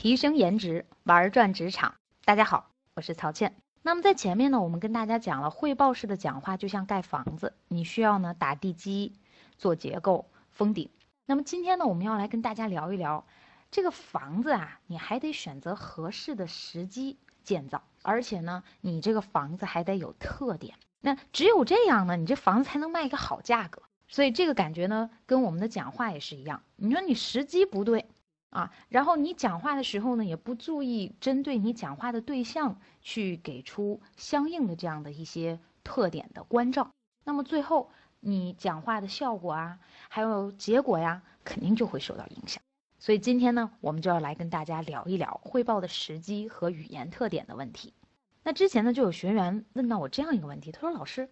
提升颜值，玩转职场。大家好，我是曹倩。那么在前面呢，我们跟大家讲了汇报式的讲话就像盖房子，你需要呢打地基、做结构、封顶。那么今天呢，我们要来跟大家聊一聊这个房子啊，你还得选择合适的时机建造，而且呢，你这个房子还得有特点。那只有这样呢，你这房子才能卖一个好价格。所以这个感觉呢，跟我们的讲话也是一样。你说你时机不对啊，然后你讲话的时候呢，也不注意针对你讲话的对象去给出相应的这样的一些特点的关照，那么最后你讲话的效果啊，还有结果呀，肯定就会受到影响。所以今天呢，我们就要来跟大家聊一聊汇报的时机和语言特点的问题。那之前呢，就有学员问到我这样一个问题，他说：“老师。”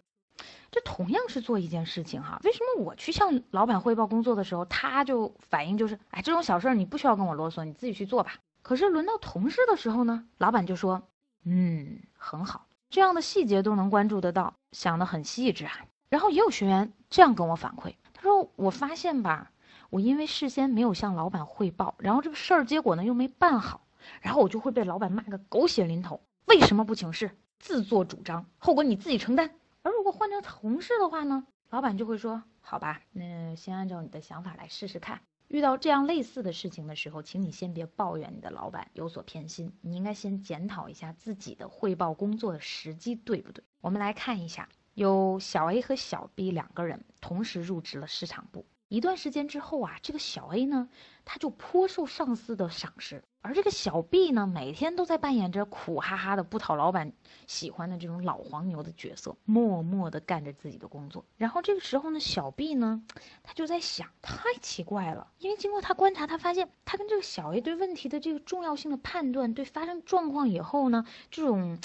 这同样是做一件事情哈，为什么我去向老板汇报工作的时候，他就反应就是，哎，这种小事儿你不需要跟我啰嗦，你自己去做吧。可是轮到同事的时候呢，老板就说，嗯，很好，这样的细节都能关注得到，想得很细致啊。然后也有学员这样跟我反馈，他说，我发现吧，我因为事先没有向老板汇报，然后这个事儿结果呢又没办好，然后我就会被老板骂个狗血淋头，为什么不请示，自作主张，后果你自己承担。换成同事的话呢，老板就会说：“好吧，那先按照你的想法来试试看。”遇到这样类似的事情的时候，请你先别抱怨你的老板有所偏心，你应该先检讨一下自己的汇报工作的时机对不对。我们来看一下，有小 A 和小 B 两个人同时入职了市场部。一段时间之后啊，这个小 A 呢，他就颇受上司的赏识，而这个小 B 呢，每天都在扮演着苦哈哈的不讨老板喜欢的这种老黄牛的角色，默默的干着自己的工作。然后这个时候呢，小 B 呢，他就在想，太奇怪了，因为经过他观察，他发现他跟这个小 A 对问题的这个重要性的判断，对发生状况以后呢，这种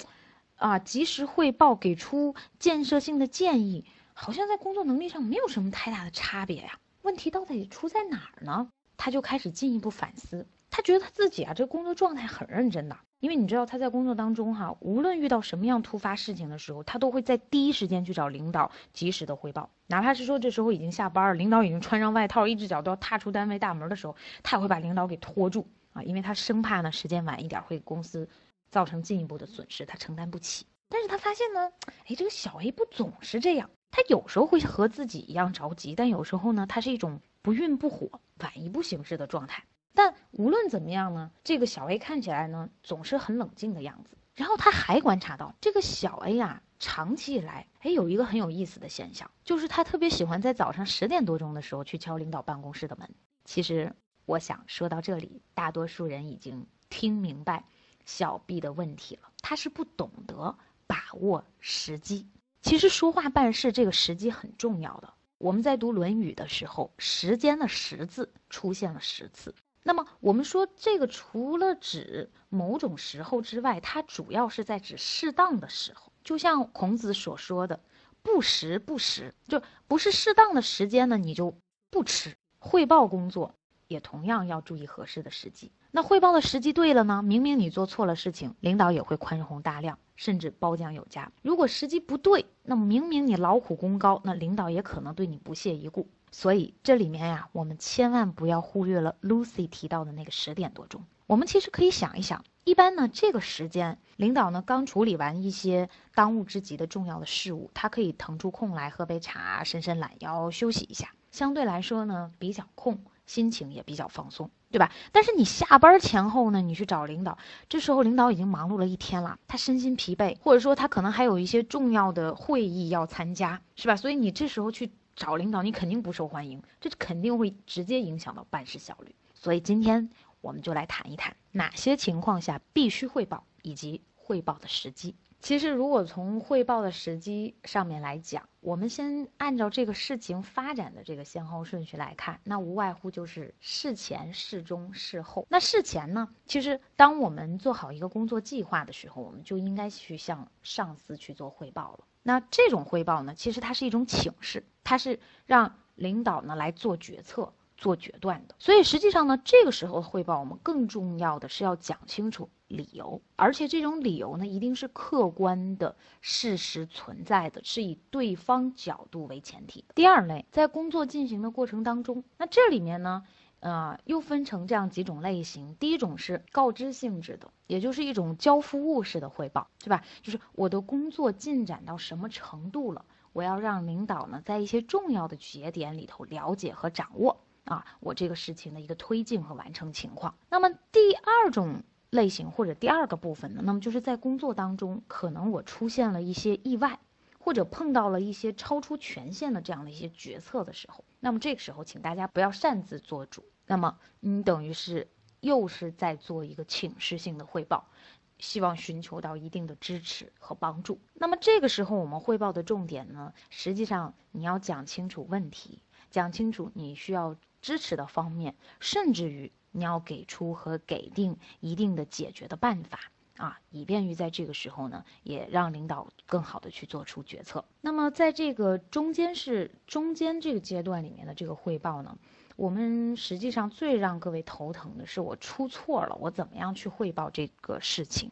啊及时汇报，给出建设性的建议，好像在工作能力上没有什么太大的差别呀。问题到底出在哪儿呢？他就开始进一步反思。他觉得他自己啊，这工作状态很认真的。因为你知道他在工作当中哈，无论遇到什么样突发事情的时候，他都会在第一时间去找领导及时的汇报。哪怕是说这时候已经下班了，领导已经穿上外套，一只脚都要踏出单位大门的时候，他也会把领导给拖住啊，因为他生怕呢时间晚一点会给公司造成进一步的损失，他承担不起。但是他发现呢，哎，这个小 A 不总是这样。他有时候会和自己一样着急，但有时候呢，他是一种不愠不火、晚一步行事的状态。但无论怎么样呢，这个小 A 看起来呢总是很冷静的样子。然后他还观察到，这个小 A 啊，长期以来，哎，有一个很有意思的现象，就是他特别喜欢在早上十点多钟的时候去敲领导办公室的门。其实，我想说到这里，大多数人已经听明白小 B 的问题了，他是不懂得把握时机。其实说话办事这个时机很重要的。我们在读《论语》的时候，时间的“时”字出现了十次。那么我们说这个除了指某种时候之外，它主要是在指适当的时候。就像孔子所说的“不时不食”，就不是适当的时间呢，你就不吃。汇报工作也同样要注意合适的时机。那汇报的时机对了呢，明明你做错了事情，领导也会宽宏大量。甚至褒奖有加。如果时机不对，那么明明你劳苦功高，那领导也可能对你不屑一顾。所以这里面呀，我们千万不要忽略了 Lucy 提到的那个十点多钟。我们其实可以想一想，一般呢这个时间，领导呢刚处理完一些当务之急的重要的事物，他可以腾出空来喝杯茶，伸伸懒腰，休息一下。相对来说呢，比较空。心情也比较放松，对吧？但是你下班前后呢，你去找领导，这时候领导已经忙碌了一天了，他身心疲惫，或者说他可能还有一些重要的会议要参加，是吧？所以你这时候去找领导，你肯定不受欢迎，这肯定会直接影响到办事效率。所以今天我们就来谈一谈哪些情况下必须汇报，以及汇报的时机。其实，如果从汇报的时机上面来讲，我们先按照这个事情发展的这个先后顺序来看，那无外乎就是事前、事中、事后。那事前呢，其实当我们做好一个工作计划的时候，我们就应该去向上司去做汇报了。那这种汇报呢，其实它是一种请示，它是让领导呢来做决策。做决断的，所以实际上呢，这个时候的汇报，我们更重要的是要讲清楚理由，而且这种理由呢，一定是客观的事实存在的，是以对方角度为前提。第二类，在工作进行的过程当中，那这里面呢，呃，又分成这样几种类型。第一种是告知性质的，也就是一种交付物式的汇报，是吧？就是我的工作进展到什么程度了，我要让领导呢在一些重要的节点里头了解和掌握啊，我这个事情的一个推进和完成情况。那么第二种类型或者第二个部分呢，那么就是在工作当中可能我出现了一些意外。或者碰到了一些超出权限的这样的一些决策的时候，那么这个时候，请大家不要擅自做主。那么你等于是又是在做一个请示性的汇报，希望寻求到一定的支持和帮助。那么这个时候，我们汇报的重点呢，实际上你要讲清楚问题，讲清楚你需要支持的方面，甚至于你要给出和给定一定的解决的办法。啊，以便于在这个时候呢，也让领导更好的去做出决策。那么在这个中间是中间这个阶段里面的这个汇报呢，我们实际上最让各位头疼的是我出错了，我怎么样去汇报这个事情？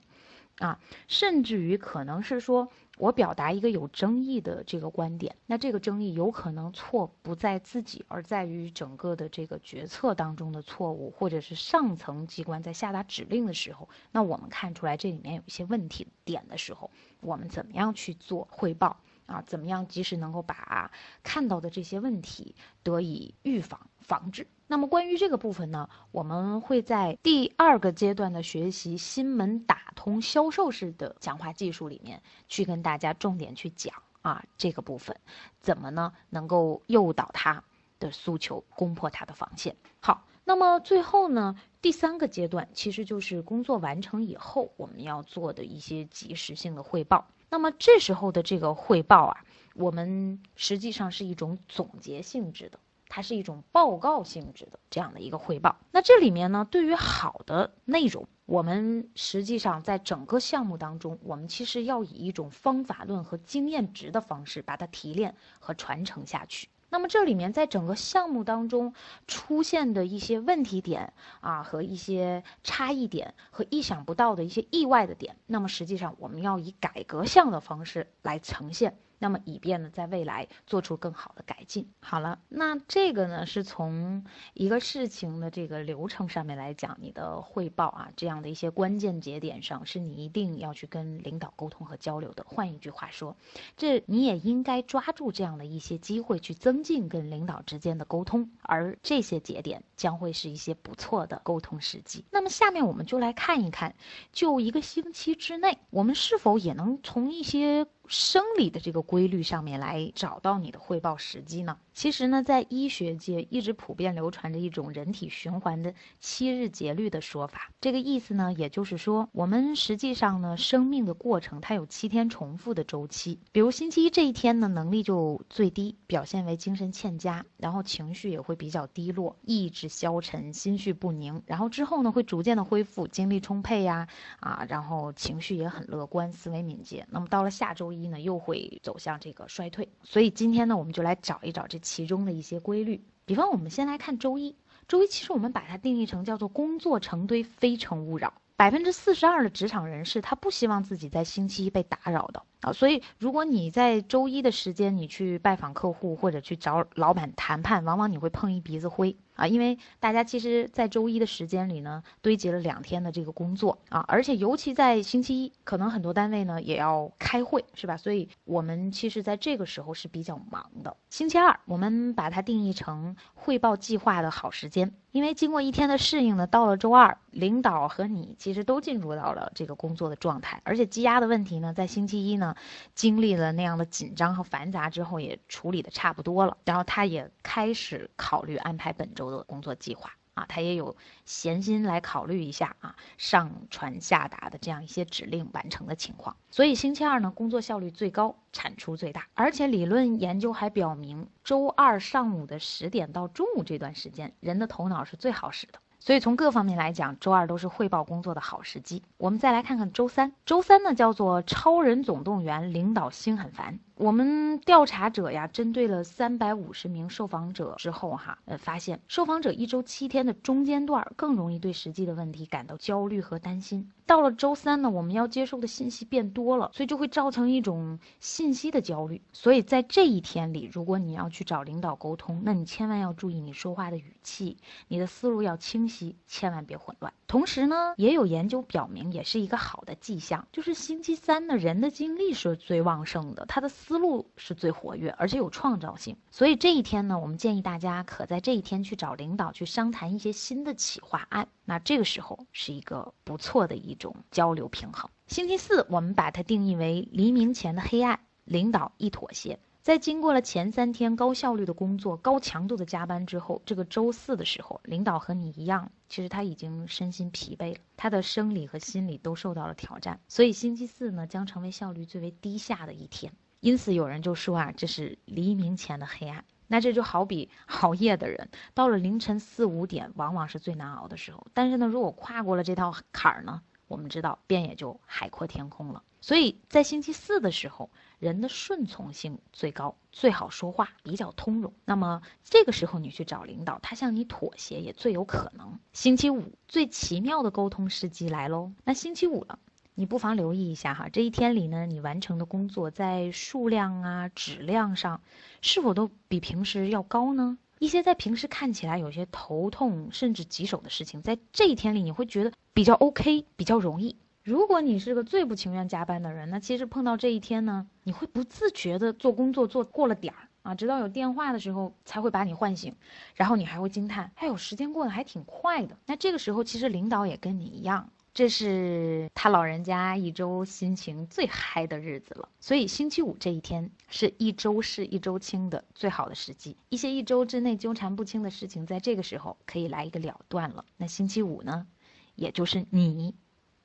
啊，甚至于可能是说。我表达一个有争议的这个观点，那这个争议有可能错不在自己，而在于整个的这个决策当中的错误，或者是上层机关在下达指令的时候，那我们看出来这里面有一些问题点的时候，我们怎么样去做汇报？啊，怎么样及时能够把看到的这些问题得以预防防治？那么关于这个部分呢，我们会在第二个阶段的学习新门打通销售式的讲话技术里面去跟大家重点去讲啊这个部分，怎么呢能够诱导他的诉求，攻破他的防线？好，那么最后呢，第三个阶段其实就是工作完成以后我们要做的一些及时性的汇报。那么这时候的这个汇报啊，我们实际上是一种总结性质的，它是一种报告性质的这样的一个汇报。那这里面呢，对于好的内容，我们实际上在整个项目当中，我们其实要以一种方法论和经验值的方式把它提炼和传承下去。那么这里面在整个项目当中出现的一些问题点啊，和一些差异点和意想不到的一些意外的点，那么实际上我们要以改革项的方式来呈现。那么以便呢，在未来做出更好的改进。好了，那这个呢，是从一个事情的这个流程上面来讲，你的汇报啊，这样的一些关键节点上，是你一定要去跟领导沟通和交流的。换一句话说，这你也应该抓住这样的一些机会，去增进跟领导之间的沟通。而这些节点将会是一些不错的沟通时机。那么下面我们就来看一看，就一个星期之内，我们是否也能从一些。生理的这个规律上面来找到你的汇报时机呢？其实呢，在医学界一直普遍流传着一种人体循环的七日节律的说法。这个意思呢，也就是说，我们实际上呢，生命的过程它有七天重复的周期。比如星期一这一天呢，能力就最低，表现为精神欠佳，然后情绪也会比较低落，意志消沉，心绪不宁。然后之后呢，会逐渐的恢复，精力充沛呀，啊，然后情绪也很乐观，思维敏捷。那么到了下周一呢，又会走向这个衰退。所以今天呢，我们就来找一找这。其中的一些规律，比方我们先来看周一。周一其实我们把它定义成叫做工作成堆，非诚勿扰。百分之四十二的职场人士，他不希望自己在星期一被打扰的啊。所以如果你在周一的时间，你去拜访客户或者去找老板谈判，往往你会碰一鼻子灰。啊，因为大家其实，在周一的时间里呢，堆积了两天的这个工作啊，而且尤其在星期一，可能很多单位呢也要开会，是吧？所以我们其实在这个时候是比较忙的。星期二，我们把它定义成汇报计划的好时间，因为经过一天的适应呢，到了周二，领导和你其实都进入到了这个工作的状态，而且积压的问题呢，在星期一呢，经历了那样的紧张和繁杂之后，也处理的差不多了，然后他也开始考虑安排本周。的工作计划啊，他也有闲心来考虑一下啊，上传下达的这样一些指令完成的情况。所以星期二呢，工作效率最高，产出最大。而且理论研究还表明，周二上午的十点到中午这段时间，人的头脑是最好使的。所以从各方面来讲，周二都是汇报工作的好时机。我们再来看看周三，周三呢叫做超人总动员，领导心很烦。我们调查者呀，针对了三百五十名受访者之后，哈，呃，发现受访者一周七天的中间段更容易对实际的问题感到焦虑和担心。到了周三呢，我们要接受的信息变多了，所以就会造成一种信息的焦虑。所以在这一天里，如果你要去找领导沟通，那你千万要注意你说话的语气，你的思路要清晰，千万别混乱。同时呢，也有研究表明，也是一个好的迹象，就是星期三呢，人的精力是最旺盛的，他的思路是最活跃，而且有创造性。所以这一天呢，我们建议大家可在这一天去找领导去商谈一些新的企划案。那这个时候是一个不错的一种交流平衡。星期四，我们把它定义为黎明前的黑暗，领导一妥协。在经过了前三天高效率的工作、高强度的加班之后，这个周四的时候，领导和你一样，其实他已经身心疲惫了，他的生理和心理都受到了挑战，所以星期四呢将成为效率最为低下的一天。因此有人就说啊，这是黎明前的黑暗。那这就好比熬夜的人，到了凌晨四五点，往往是最难熬的时候。但是呢，如果跨过了这道坎儿呢，我们知道便也就海阔天空了。所以在星期四的时候。人的顺从性最高，最好说话，比较通融。那么这个时候你去找领导，他向你妥协也最有可能。星期五最奇妙的沟通时机来喽。那星期五了，你不妨留意一下哈，这一天里呢，你完成的工作在数量啊、质量上，是否都比平时要高呢？一些在平时看起来有些头痛甚至棘手的事情，在这一天里你会觉得比较 OK，比较容易。如果你是个最不情愿加班的人，那其实碰到这一天呢，你会不自觉的做工作做过了点儿啊，直到有电话的时候才会把你唤醒，然后你还会惊叹，哎呦，时间过得还挺快的。那这个时候其实领导也跟你一样，这是他老人家一周心情最嗨的日子了。所以星期五这一天是一周事一周清的最好的时机，一些一周之内纠缠不清的事情，在这个时候可以来一个了断了。那星期五呢，也就是你。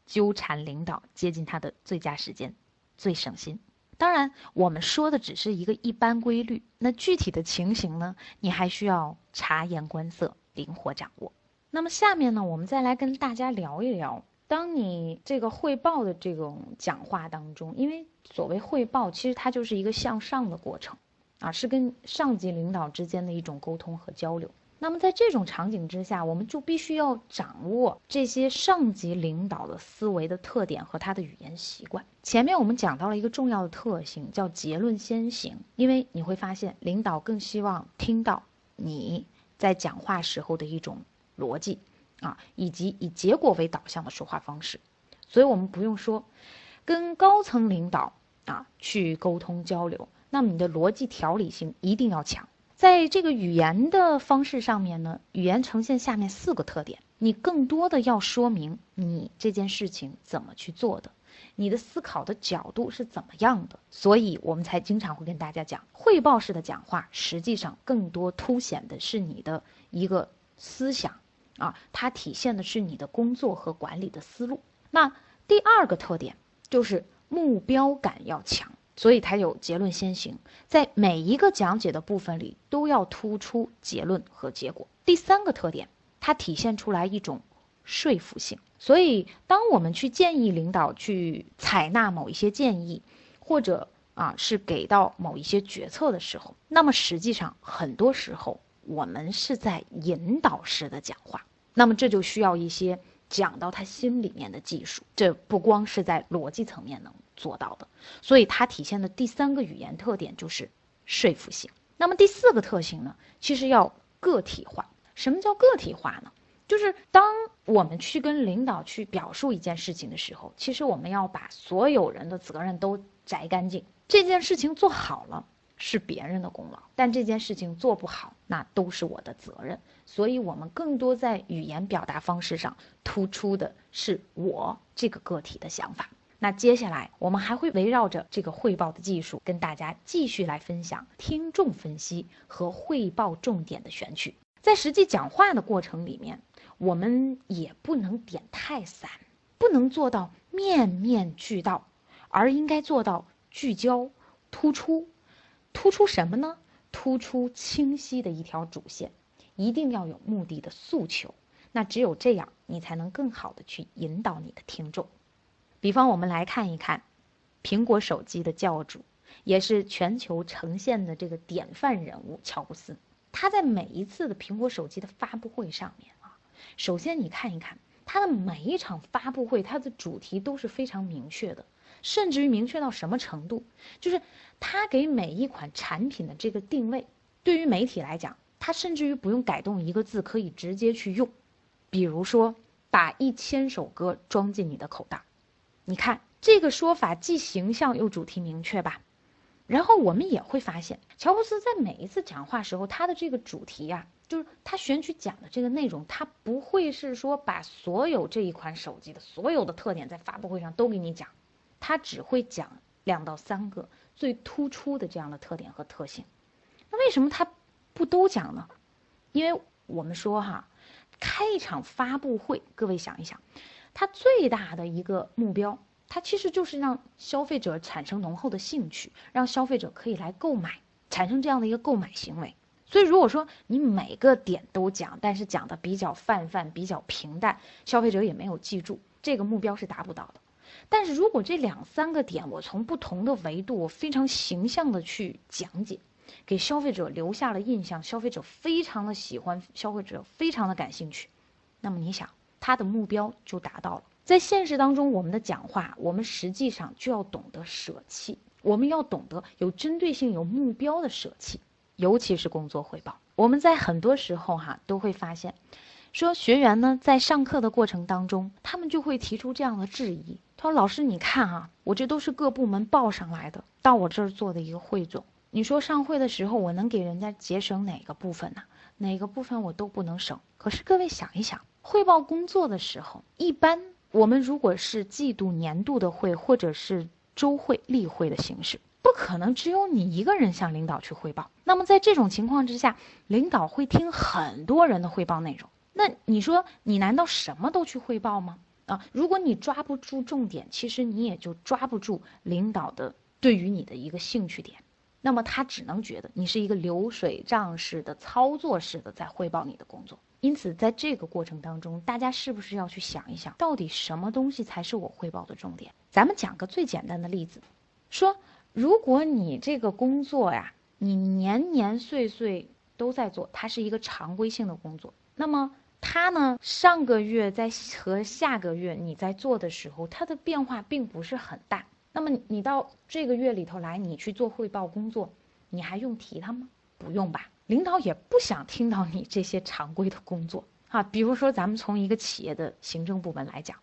纠缠领导接近他的最佳时间，最省心。当然，我们说的只是一个一般规律，那具体的情形呢？你还需要察言观色，灵活掌握。那么下面呢，我们再来跟大家聊一聊，当你这个汇报的这种讲话当中，因为所谓汇报，其实它就是一个向上的过程，啊，是跟上级领导之间的一种沟通和交流。那么在这种场景之下，我们就必须要掌握这些上级领导的思维的特点和他的语言习惯。前面我们讲到了一个重要的特性，叫结论先行。因为你会发现，领导更希望听到你在讲话时候的一种逻辑啊，以及以结果为导向的说话方式。所以我们不用说，跟高层领导啊去沟通交流，那么你的逻辑条理性一定要强。在这个语言的方式上面呢，语言呈现下面四个特点。你更多的要说明你这件事情怎么去做的，你的思考的角度是怎么样的。所以我们才经常会跟大家讲，汇报式的讲话实际上更多凸显的是你的一个思想啊，它体现的是你的工作和管理的思路。那第二个特点就是目标感要强。所以它有结论先行，在每一个讲解的部分里都要突出结论和结果。第三个特点，它体现出来一种说服性。所以，当我们去建议领导去采纳某一些建议，或者啊是给到某一些决策的时候，那么实际上很多时候我们是在引导式的讲话。那么这就需要一些。讲到他心里面的技术，这不光是在逻辑层面能做到的，所以它体现的第三个语言特点就是说服性。那么第四个特性呢，其实要个体化。什么叫个体化呢？就是当我们去跟领导去表述一件事情的时候，其实我们要把所有人的责任都摘干净，这件事情做好了。是别人的功劳，但这件事情做不好，那都是我的责任。所以，我们更多在语言表达方式上突出的是我这个个体的想法。那接下来，我们还会围绕着这个汇报的技术，跟大家继续来分享听众分析和汇报重点的选取。在实际讲话的过程里面，我们也不能点太散，不能做到面面俱到，而应该做到聚焦、突出。突出什么呢？突出清晰的一条主线，一定要有目的的诉求。那只有这样，你才能更好的去引导你的听众。比方，我们来看一看苹果手机的教主也是全球呈现的这个典范人物乔布斯。他在每一次的苹果手机的发布会上面啊，首先你看一看他的每一场发布会，它的主题都是非常明确的，甚至于明确到什么程度，就是他给每一款产品的这个定位，对于媒体来讲，他甚至于不用改动一个字，可以直接去用。比如说，把一千首歌装进你的口袋，你看这个说法既形象又主题明确吧？然后我们也会发现，乔布斯在每一次讲话时候，他的这个主题呀，就是他选取讲的这个内容，他不会是说把所有这一款手机的所有的特点在发布会上都给你讲，他只会讲两到三个最突出的这样的特点和特性。那为什么他不都讲呢？因为我们说哈，开一场发布会，各位想一想，它最大的一个目标。它其实就是让消费者产生浓厚的兴趣，让消费者可以来购买，产生这样的一个购买行为。所以，如果说你每个点都讲，但是讲的比较泛泛、比较平淡，消费者也没有记住，这个目标是达不到的。但是如果这两三个点我从不同的维度，我非常形象的去讲解，给消费者留下了印象，消费者非常的喜欢，消费者非常的感兴趣，那么你想，他的目标就达到了。在现实当中，我们的讲话，我们实际上就要懂得舍弃，我们要懂得有针对性、有目标的舍弃，尤其是工作汇报。我们在很多时候哈都会发现，说学员呢在上课的过程当中，他们就会提出这样的质疑：他说，老师你看啊，我这都是各部门报上来的，到我这儿做的一个汇总，你说上会的时候我能给人家节省哪个部分呢？哪个部分我都不能省。可是各位想一想，汇报工作的时候，一般。我们如果是季度、年度的会，或者是周会、例会的形式，不可能只有你一个人向领导去汇报。那么在这种情况之下，领导会听很多人的汇报内容。那你说，你难道什么都去汇报吗？啊，如果你抓不住重点，其实你也就抓不住领导的对于你的一个兴趣点。那么他只能觉得你是一个流水账式的、操作式的在汇报你的工作。因此，在这个过程当中，大家是不是要去想一想，到底什么东西才是我汇报的重点？咱们讲个最简单的例子，说如果你这个工作呀，你年年岁岁都在做，它是一个常规性的工作，那么它呢，上个月在和下个月你在做的时候，它的变化并不是很大。那么你到这个月里头来，你去做汇报工作，你还用提它吗？不用吧。领导也不想听到你这些常规的工作啊，比如说咱们从一个企业的行政部门来讲，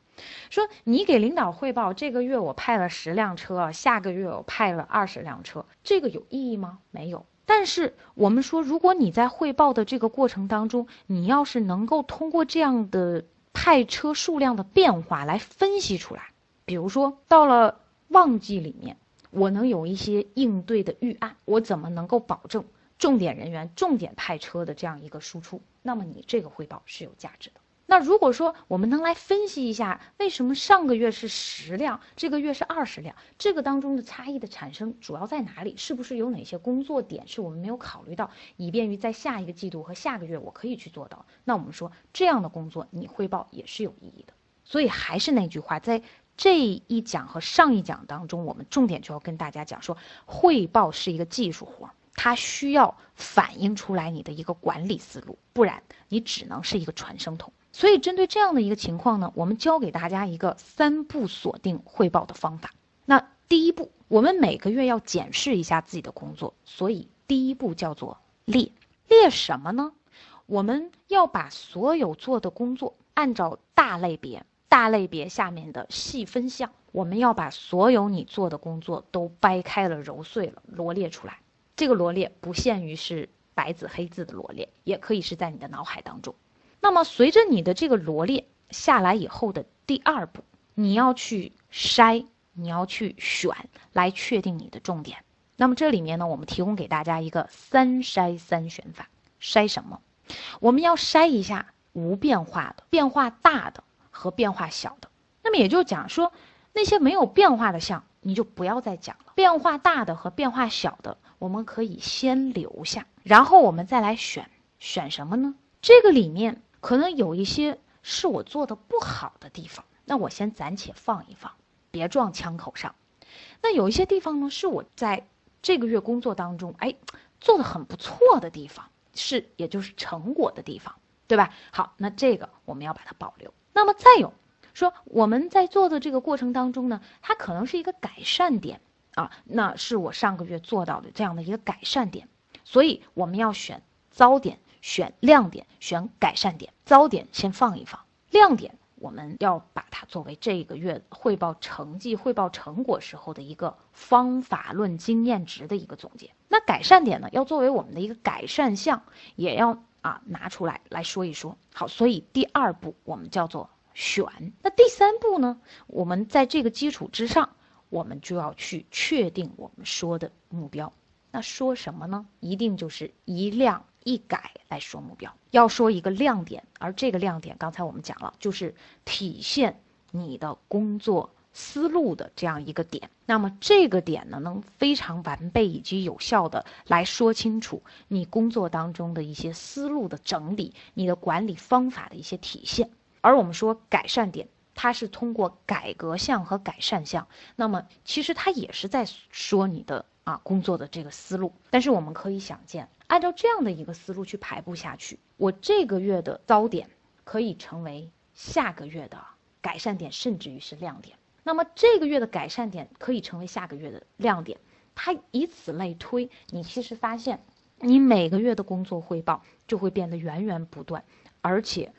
说你给领导汇报，这个月我派了十辆车，下个月我派了二十辆车，这个有意义吗？没有。但是我们说，如果你在汇报的这个过程当中，你要是能够通过这样的派车数量的变化来分析出来，比如说到了旺季里面，我能有一些应对的预案，我怎么能够保证？重点人员、重点派车的这样一个输出，那么你这个汇报是有价值的。那如果说我们能来分析一下，为什么上个月是十辆，这个月是二十辆，这个当中的差异的产生主要在哪里？是不是有哪些工作点是我们没有考虑到，以便于在下一个季度和下个月我可以去做到？那我们说这样的工作你汇报也是有意义的。所以还是那句话，在这一讲和上一讲当中，我们重点就要跟大家讲说，汇报是一个技术活。它需要反映出来你的一个管理思路，不然你只能是一个传声筒。所以，针对这样的一个情况呢，我们教给大家一个三步锁定汇报的方法。那第一步，我们每个月要检视一下自己的工作，所以第一步叫做列。列什么呢？我们要把所有做的工作按照大类别，大类别下面的细分项，我们要把所有你做的工作都掰开了、揉碎了、罗列出来。这个罗列不限于是白纸黑字的罗列，也可以是在你的脑海当中。那么随着你的这个罗列下来以后的第二步，你要去筛，你要去选，来确定你的重点。那么这里面呢，我们提供给大家一个三筛三选法。筛什么？我们要筛一下无变化的、变化大的和变化小的。那么也就讲说，那些没有变化的项，你就不要再讲了。变化大的和变化小的。我们可以先留下，然后我们再来选，选什么呢？这个里面可能有一些是我做的不好的地方，那我先暂且放一放，别撞枪口上。那有一些地方呢，是我在这个月工作当中，哎，做的很不错的地方，是也就是成果的地方，对吧？好，那这个我们要把它保留。那么再有说我们在做的这个过程当中呢，它可能是一个改善点啊，那是我上个月做到的这样的一个改善点，所以我们要选糟点、选亮点、选改善点。糟点先放一放，亮点。我们要把它作为这个月汇报成绩、汇报成果时候的一个方法论经验值的一个总结。那改善点呢，要作为我们的一个改善项，也要啊拿出来来说一说。好，所以第二步我们叫做选。那第三步呢，我们在这个基础之上，我们就要去确定我们说的目标。那说什么呢？一定就是一亮。一改来说目标，要说一个亮点，而这个亮点刚才我们讲了，就是体现你的工作思路的这样一个点。那么这个点呢，能非常完备以及有效的来说清楚你工作当中的一些思路的整理，你的管理方法的一些体现。而我们说改善点，它是通过改革项和改善项，那么其实它也是在说你的啊工作的这个思路。但是我们可以想见。按照这样的一个思路去排布下去，我这个月的糟点可以成为下个月的改善点，甚至于是亮点。那么这个月的改善点可以成为下个月的亮点，它以此类推，你其实发现，你每个月的工作汇报就会变得源源不断，而且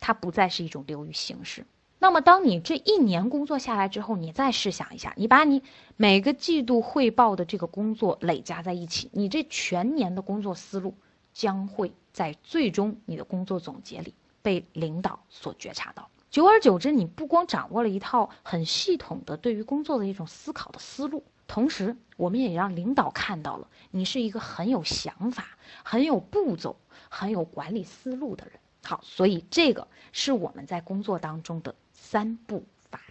它不再是一种流于形式。那么，当你这一年工作下来之后，你再试想一下，你把你每个季度汇报的这个工作累加在一起，你这全年的工作思路将会在最终你的工作总结里被领导所觉察到。久而久之，你不光掌握了一套很系统的对于工作的一种思考的思路，同时我们也让领导看到了你是一个很有想法、很有步骤、很有管理思路的人。好，所以这个是我们在工作当中的。三步法，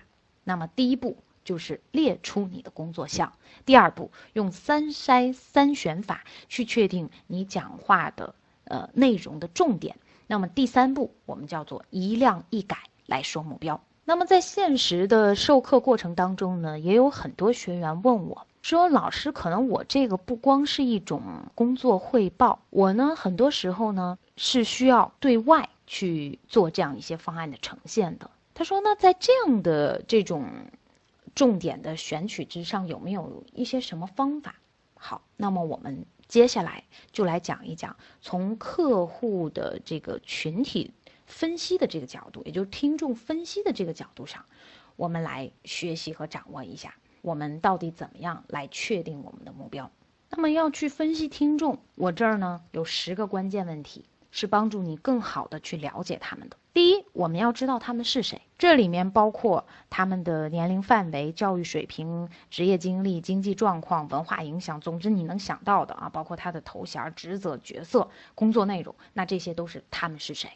那么第一步就是列出你的工作项，第二步用三筛三选法去确定你讲话的呃内容的重点，那么第三步我们叫做一亮一改来说目标。那么在现实的授课过程当中呢，也有很多学员问我说：“老师，可能我这个不光是一种工作汇报，我呢很多时候呢是需要对外去做这样一些方案的呈现的。”他说：“那在这样的这种重点的选取之上，有没有一些什么方法？好，那么我们接下来就来讲一讲，从客户的这个群体分析的这个角度，也就是听众分析的这个角度上，我们来学习和掌握一下，我们到底怎么样来确定我们的目标。那么要去分析听众，我这儿呢有十个关键问题。”是帮助你更好的去了解他们的。第一，我们要知道他们是谁，这里面包括他们的年龄范围、教育水平、职业经历、经济状况、文化影响，总之你能想到的啊，包括他的头衔、职责、角色、工作内容，那这些都是他们是谁。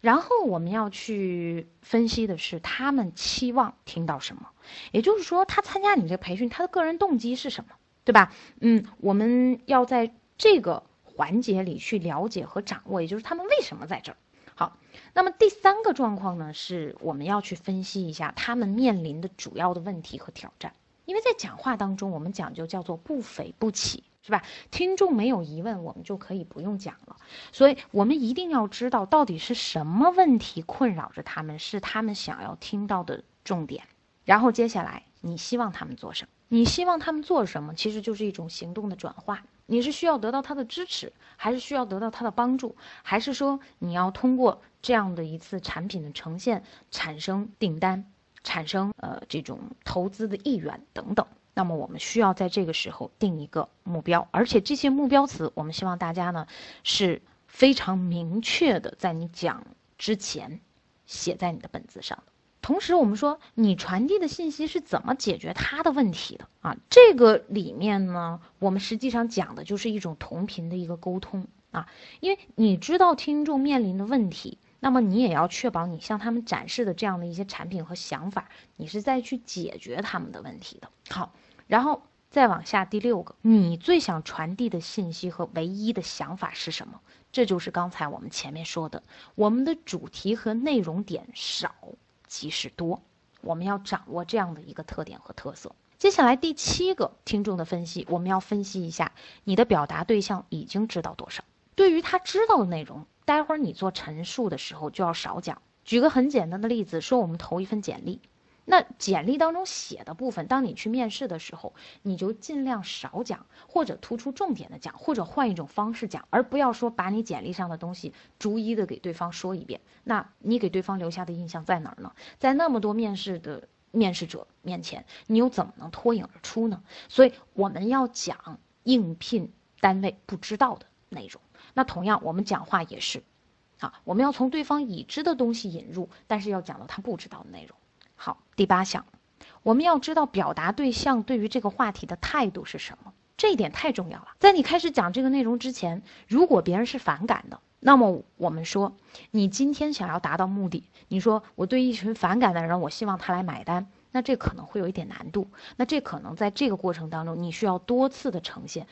然后我们要去分析的是他们期望听到什么，也就是说，他参加你这个培训，他的个人动机是什么，对吧？嗯，我们要在这个。环节里去了解和掌握，也就是他们为什么在这儿。好，那么第三个状况呢，是我们要去分析一下他们面临的主要的问题和挑战。因为在讲话当中，我们讲究叫做不匪不起，是吧？听众没有疑问，我们就可以不用讲了。所以我们一定要知道到底是什么问题困扰着他们，是他们想要听到的重点。然后接下来，你希望他们做什么？你希望他们做什么？其实就是一种行动的转化。你是需要得到他的支持，还是需要得到他的帮助，还是说你要通过这样的一次产品的呈现产生订单，产生呃这种投资的意愿等等？那么我们需要在这个时候定一个目标，而且这些目标词，我们希望大家呢是非常明确的，在你讲之前写在你的本子上。同时，我们说你传递的信息是怎么解决他的问题的啊？这个里面呢，我们实际上讲的就是一种同频的一个沟通啊。因为你知道听众面临的问题，那么你也要确保你向他们展示的这样的一些产品和想法，你是在去解决他们的问题的。好，然后再往下第六个，你最想传递的信息和唯一的想法是什么？这就是刚才我们前面说的，我们的主题和内容点少。即是多，我们要掌握这样的一个特点和特色。接下来第七个听众的分析，我们要分析一下你的表达对象已经知道多少。对于他知道的内容，待会儿你做陈述的时候就要少讲。举个很简单的例子，说我们投一份简历。那简历当中写的部分，当你去面试的时候，你就尽量少讲，或者突出重点的讲，或者换一种方式讲，而不要说把你简历上的东西逐一的给对方说一遍。那你给对方留下的印象在哪儿呢？在那么多面试的面试者面前，你又怎么能脱颖而出呢？所以我们要讲应聘单位不知道的内容。那同样，我们讲话也是，啊，我们要从对方已知的东西引入，但是要讲到他不知道的内容。好，第八项，我们要知道表达对象对于这个话题的态度是什么，这一点太重要了。在你开始讲这个内容之前，如果别人是反感的，那么我们说，你今天想要达到目的，你说我对一群反感的人，我希望他来买单，那这可能会有一点难度。那这可能在这个过程当中，你需要多次的呈现。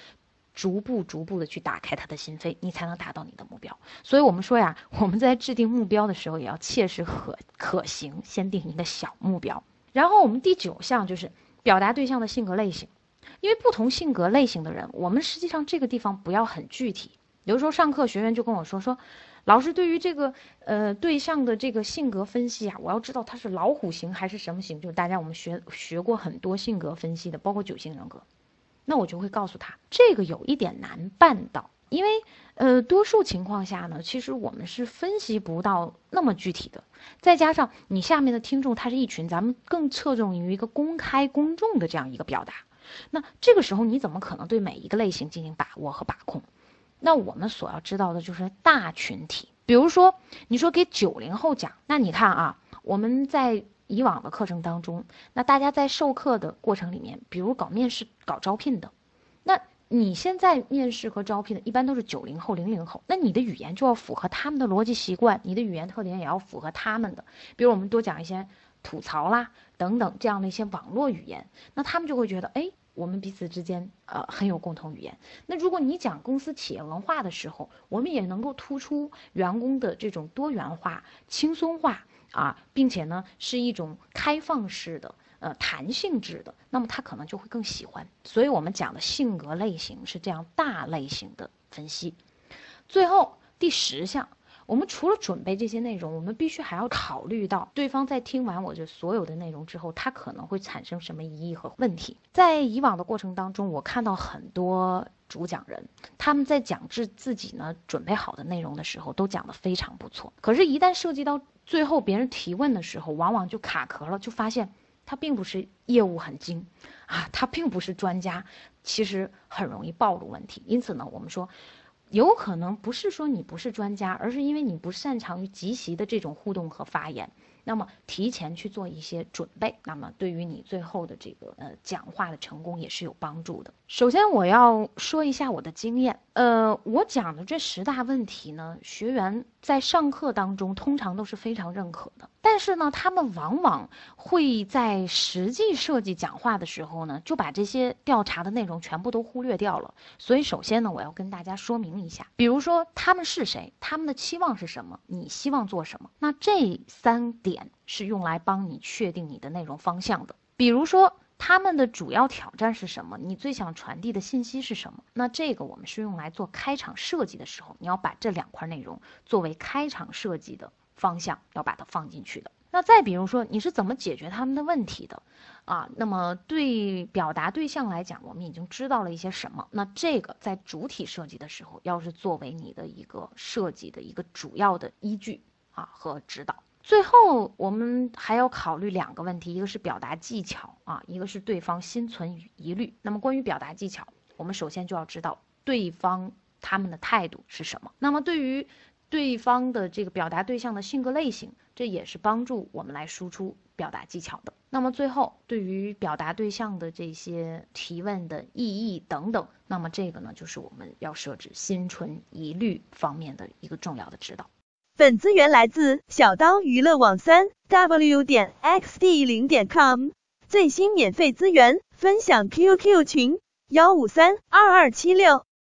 逐步逐步的去打开他的心扉，你才能达到你的目标。所以，我们说呀，我们在制定目标的时候，也要切实可可行，先定一个小目标。然后，我们第九项就是表达对象的性格类型，因为不同性格类型的人，我们实际上这个地方不要很具体。比如说上课学员就跟我说说，老师对于这个呃对象的这个性格分析啊，我要知道他是老虎型还是什么型。就是大家我们学学过很多性格分析的，包括九型人格。那我就会告诉他，这个有一点难办到，因为，呃，多数情况下呢，其实我们是分析不到那么具体的。再加上你下面的听众他是一群，咱们更侧重于一个公开公众的这样一个表达。那这个时候你怎么可能对每一个类型进行把握和把控？那我们所要知道的就是大群体。比如说，你说给九零后讲，那你看啊，我们在。以往的课程当中，那大家在授课的过程里面，比如搞面试、搞招聘的，那你现在面试和招聘的一般都是九零后、零零后，那你的语言就要符合他们的逻辑习惯，你的语言特点也要符合他们的。比如我们多讲一些吐槽啦等等这样的一些网络语言，那他们就会觉得，哎，我们彼此之间呃很有共同语言。那如果你讲公司企业文化的时候，我们也能够突出员工的这种多元化、轻松化。啊，并且呢，是一种开放式的，呃，弹性质的，那么他可能就会更喜欢。所以我们讲的性格类型是这样大类型的分析。最后第十项，我们除了准备这些内容，我们必须还要考虑到对方在听完我这所有的内容之后，他可能会产生什么疑义和问题。在以往的过程当中，我看到很多。主讲人他们在讲自自己呢准备好的内容的时候，都讲得非常不错。可是，一旦涉及到最后别人提问的时候，往往就卡壳了，就发现他并不是业务很精啊，他并不是专家，其实很容易暴露问题。因此呢，我们说，有可能不是说你不是专家，而是因为你不擅长于即席的这种互动和发言。那么提前去做一些准备，那么对于你最后的这个呃讲话的成功也是有帮助的。首先我要说一下我的经验，呃，我讲的这十大问题呢，学员在上课当中通常都是非常认可的，但是呢，他们往往会在实际设计讲话的时候呢，就把这些调查的内容全部都忽略掉了。所以首先呢，我要跟大家说明一下，比如说他们是谁，他们的期望是什么，你希望做什么，那这三点。是用来帮你确定你的内容方向的。比如说，他们的主要挑战是什么？你最想传递的信息是什么？那这个我们是用来做开场设计的时候，你要把这两块内容作为开场设计的方向，要把它放进去的。那再比如说，你是怎么解决他们的问题的？啊，那么对表达对象来讲，我们已经知道了一些什么？那这个在主体设计的时候，要是作为你的一个设计的一个主要的依据啊和指导。最后，我们还要考虑两个问题，一个是表达技巧啊，一个是对方心存疑虑。那么关于表达技巧，我们首先就要知道对方他们的态度是什么。那么对于对方的这个表达对象的性格类型，这也是帮助我们来输出表达技巧的。那么最后，对于表达对象的这些提问的意义等等，那么这个呢，就是我们要设置心存疑虑方面的一个重要的指导。本资源来自小刀娱乐网三 w 点 xd 零点 com 最新免费资源分享 QQ 群幺五三二二七六。